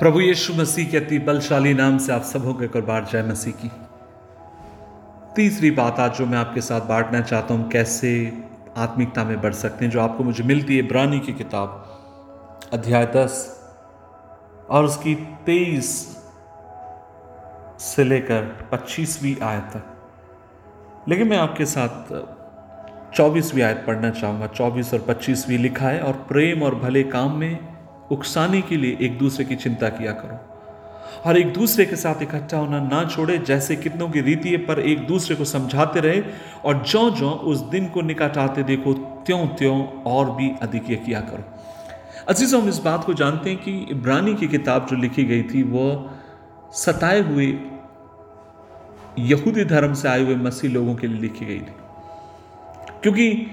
प्रभु यीशु मसीह के अति बलशाली नाम से आप सबों के एक बार जय मसीह की। तीसरी बात आज जो मैं आपके साथ बांटना चाहता हूँ, कैसे आत्मिकता में बढ़ सकते हैं, जो आपको मुझे मिलती है ब्रानी की किताब, अध्याय दस और उसकी तेईस से लेकर पच्चीसवीं आयत तक। लेकिन मैं आपके साथ चौबीसवीं आयत पढ़ना चाहूँगा। चौबीस और पच्चीसवीं लिखा है, और प्रेम और भले काम में उकसाने के लिए एक दूसरे की चिंता किया करो। और एक दूसरे के साथ इकट्ठा होना ना छोड़े, जैसे कितनों की रीति है, पर एक दूसरे को समझाते रहे और जो जो उस दिन को निकट आते देखो त्यों त्यों और भी अधिक ये किया करो। अज़ीज़, हम इस बात को जानते हैं कि इब्रानी की किताब जो लिखी गई थी वह सताए हुए यहूदी धर्म से आए हुए मसीह लोगों के लिए लिखी गई थी। क्योंकि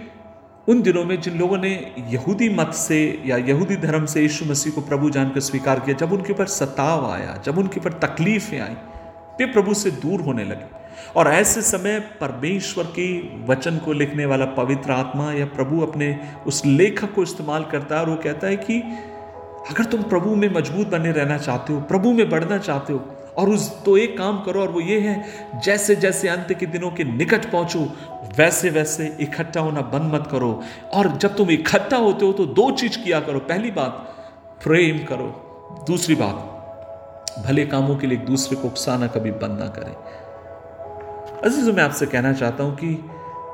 उन दिनों में जिन लोगों ने यहूदी मत से या यहूदी धर्म से यीशु मसीह को प्रभु जानकर स्वीकार किया, जब उनके ऊपर सताव आया, जब उनके ऊपर तकलीफें आई, वे प्रभु से दूर होने लगे। और ऐसे समय परमेश्वर के वचन को लिखने वाला पवित्र आत्मा या प्रभु अपने उस लेखक को इस्तेमाल करता है और वो कहता है कि अगर तुम प्रभु में मज़बूत बने रहना चाहते हो, प्रभु में बढ़ना चाहते हो और उस तो एक काम करो और वो ये है, जैसे जैसे अंत के दिनों के निकट पहुंचो, वैसे वैसे इकट्ठा होना बंद मत करो। और जब तुम इकट्ठा होते हो तो दो चीज़ किया करो। पहली बात, प्रेम करो। दूसरी बात, भले कामों के लिए एक दूसरे को उकसाना कभी बंद ना करें। अज़ीज़, मैं आपसे कहना चाहता हूँ कि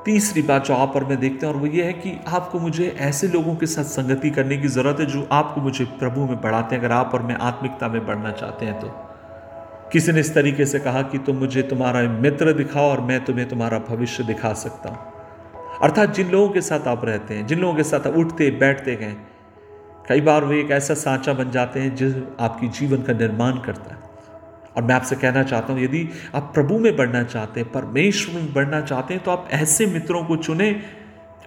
तीसरी बात जो आप और मैं देखते हैं, और वो ये है कि आपको मुझे ऐसे लोगों के साथ संगति करने की ज़रूरत है जो आपको मुझे प्रभु में बढ़ाते हैं। अगर आप और मैं आत्मिकता में बढ़ना चाहते हैं तो। किसी ने इस तरीके से कहा कि तुम मुझे तुम्हारा मित्र दिखाओ और मैं तुम्हें तुम्हारा भविष्य दिखा सकता हूँ। अर्थात जिन लोगों के साथ आप रहते हैं, जिन लोगों के साथ उठते, बैठते हैं, कई बार वो एक ऐसा सांचा बन जाते हैं जो आपकी जीवन का निर्माण करता है। और मैं आपसे कहना चाहता हूँ, यदि आप प्रभु में बढ़ना चाहते हैं, परमेश्वर में बढ़ना चाहते हैं तो आप ऐसे मित्रों को चुने,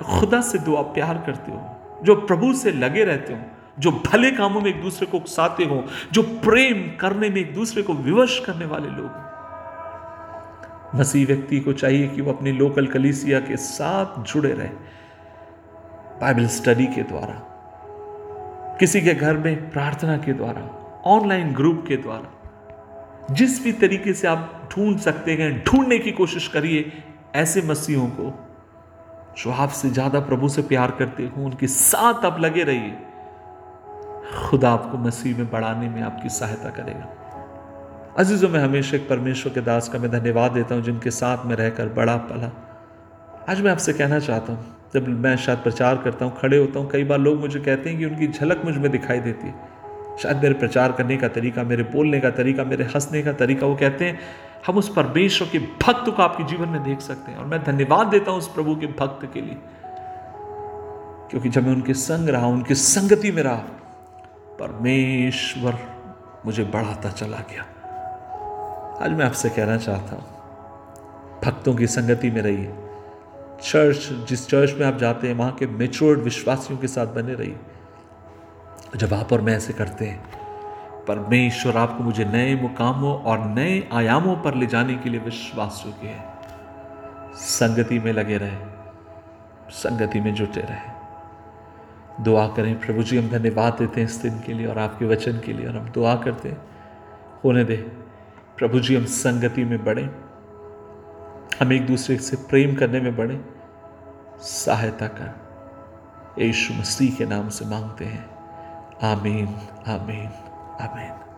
खुदा से दुआ प्यार करते हो, जो प्रभु से लगे रहते हो। जो भले कामों में एक दूसरे को उकसाते हो, जो प्रेम करने में एक दूसरे को विवश करने वाले लोग मसीह व्यक्ति को चाहिए कि वो अपनी लोकल कलीसिया के साथ जुड़े रहे। बाइबल स्टडी के द्वारा, किसी के घर में प्रार्थना के द्वारा ऑनलाइन ग्रुप के द्वारा, जिस भी तरीके से आप ढूंढ सकते हैं, ढूँढने की कोशिश करिए, ऐसे मसीहों को, जो आपसे ज़्यादा प्रभु से प्यार करते हो, उनके साथ आप लगे रहिए। खुदा आपको मसीह में बढ़ाने में आपकी सहायता करेगा। अजीजों, में हमेशा एक परमेश्वर के दास का मैं धन्यवाद देता हूँ, जिनके साथ में रहकर बड़ा पला। आज मैं आपसे कहना चाहता हूँ, जब मैं शायद प्रचार करता हूँ, खड़े होता हूँ, कई बार लोग मुझे कहते हैं कि उनकी झलक मुझमें दिखाई देती है। शायद मेरे प्रचार करने का तरीका, मेरे बोलने का तरीका, मेरे हंसने का तरीका, वो कहते हैं, हम उस परमेश्वर के भक्त को आपके जीवन में देख सकते हैं। और मैं धन्यवाद देता हूँ उस प्रभु के भक्त के लिए, क्योंकि जब मैं उनके संग रहा उनकी संगति में रहा परमेश्वर मुझे बढ़ाता चला गया। आज मैं आपसे कहना चाहता हूँ, भक्तों की संगति में रहिए। चर्च, जिस चर्च में आप जाते हैं, वहाँ के मेच्योर्ड विश्वासियों के साथ बने रहिए। जब आप और मैं ऐसे करते हैं, परमेश्वर आपको मुझे नए मुकामों और नए आयामों पर ले जाने के लिए विश्वास योग्य है। संगति में लगे रहे, संगति में जुटे रहे। दुआ करें, प्रभु जी, हम धन्यवाद देते हैं इस दिन के लिए और आपके वचन के लिए और हम दुआ करते हैं। होने दे, प्रभु जी, हम संगति में बढ़ें। हम एक दूसरे से प्रेम करने में बढ़ें। सहायता कर। यीशु मसीह के नाम से मांगते हैं। आमीन आमीन आमीन।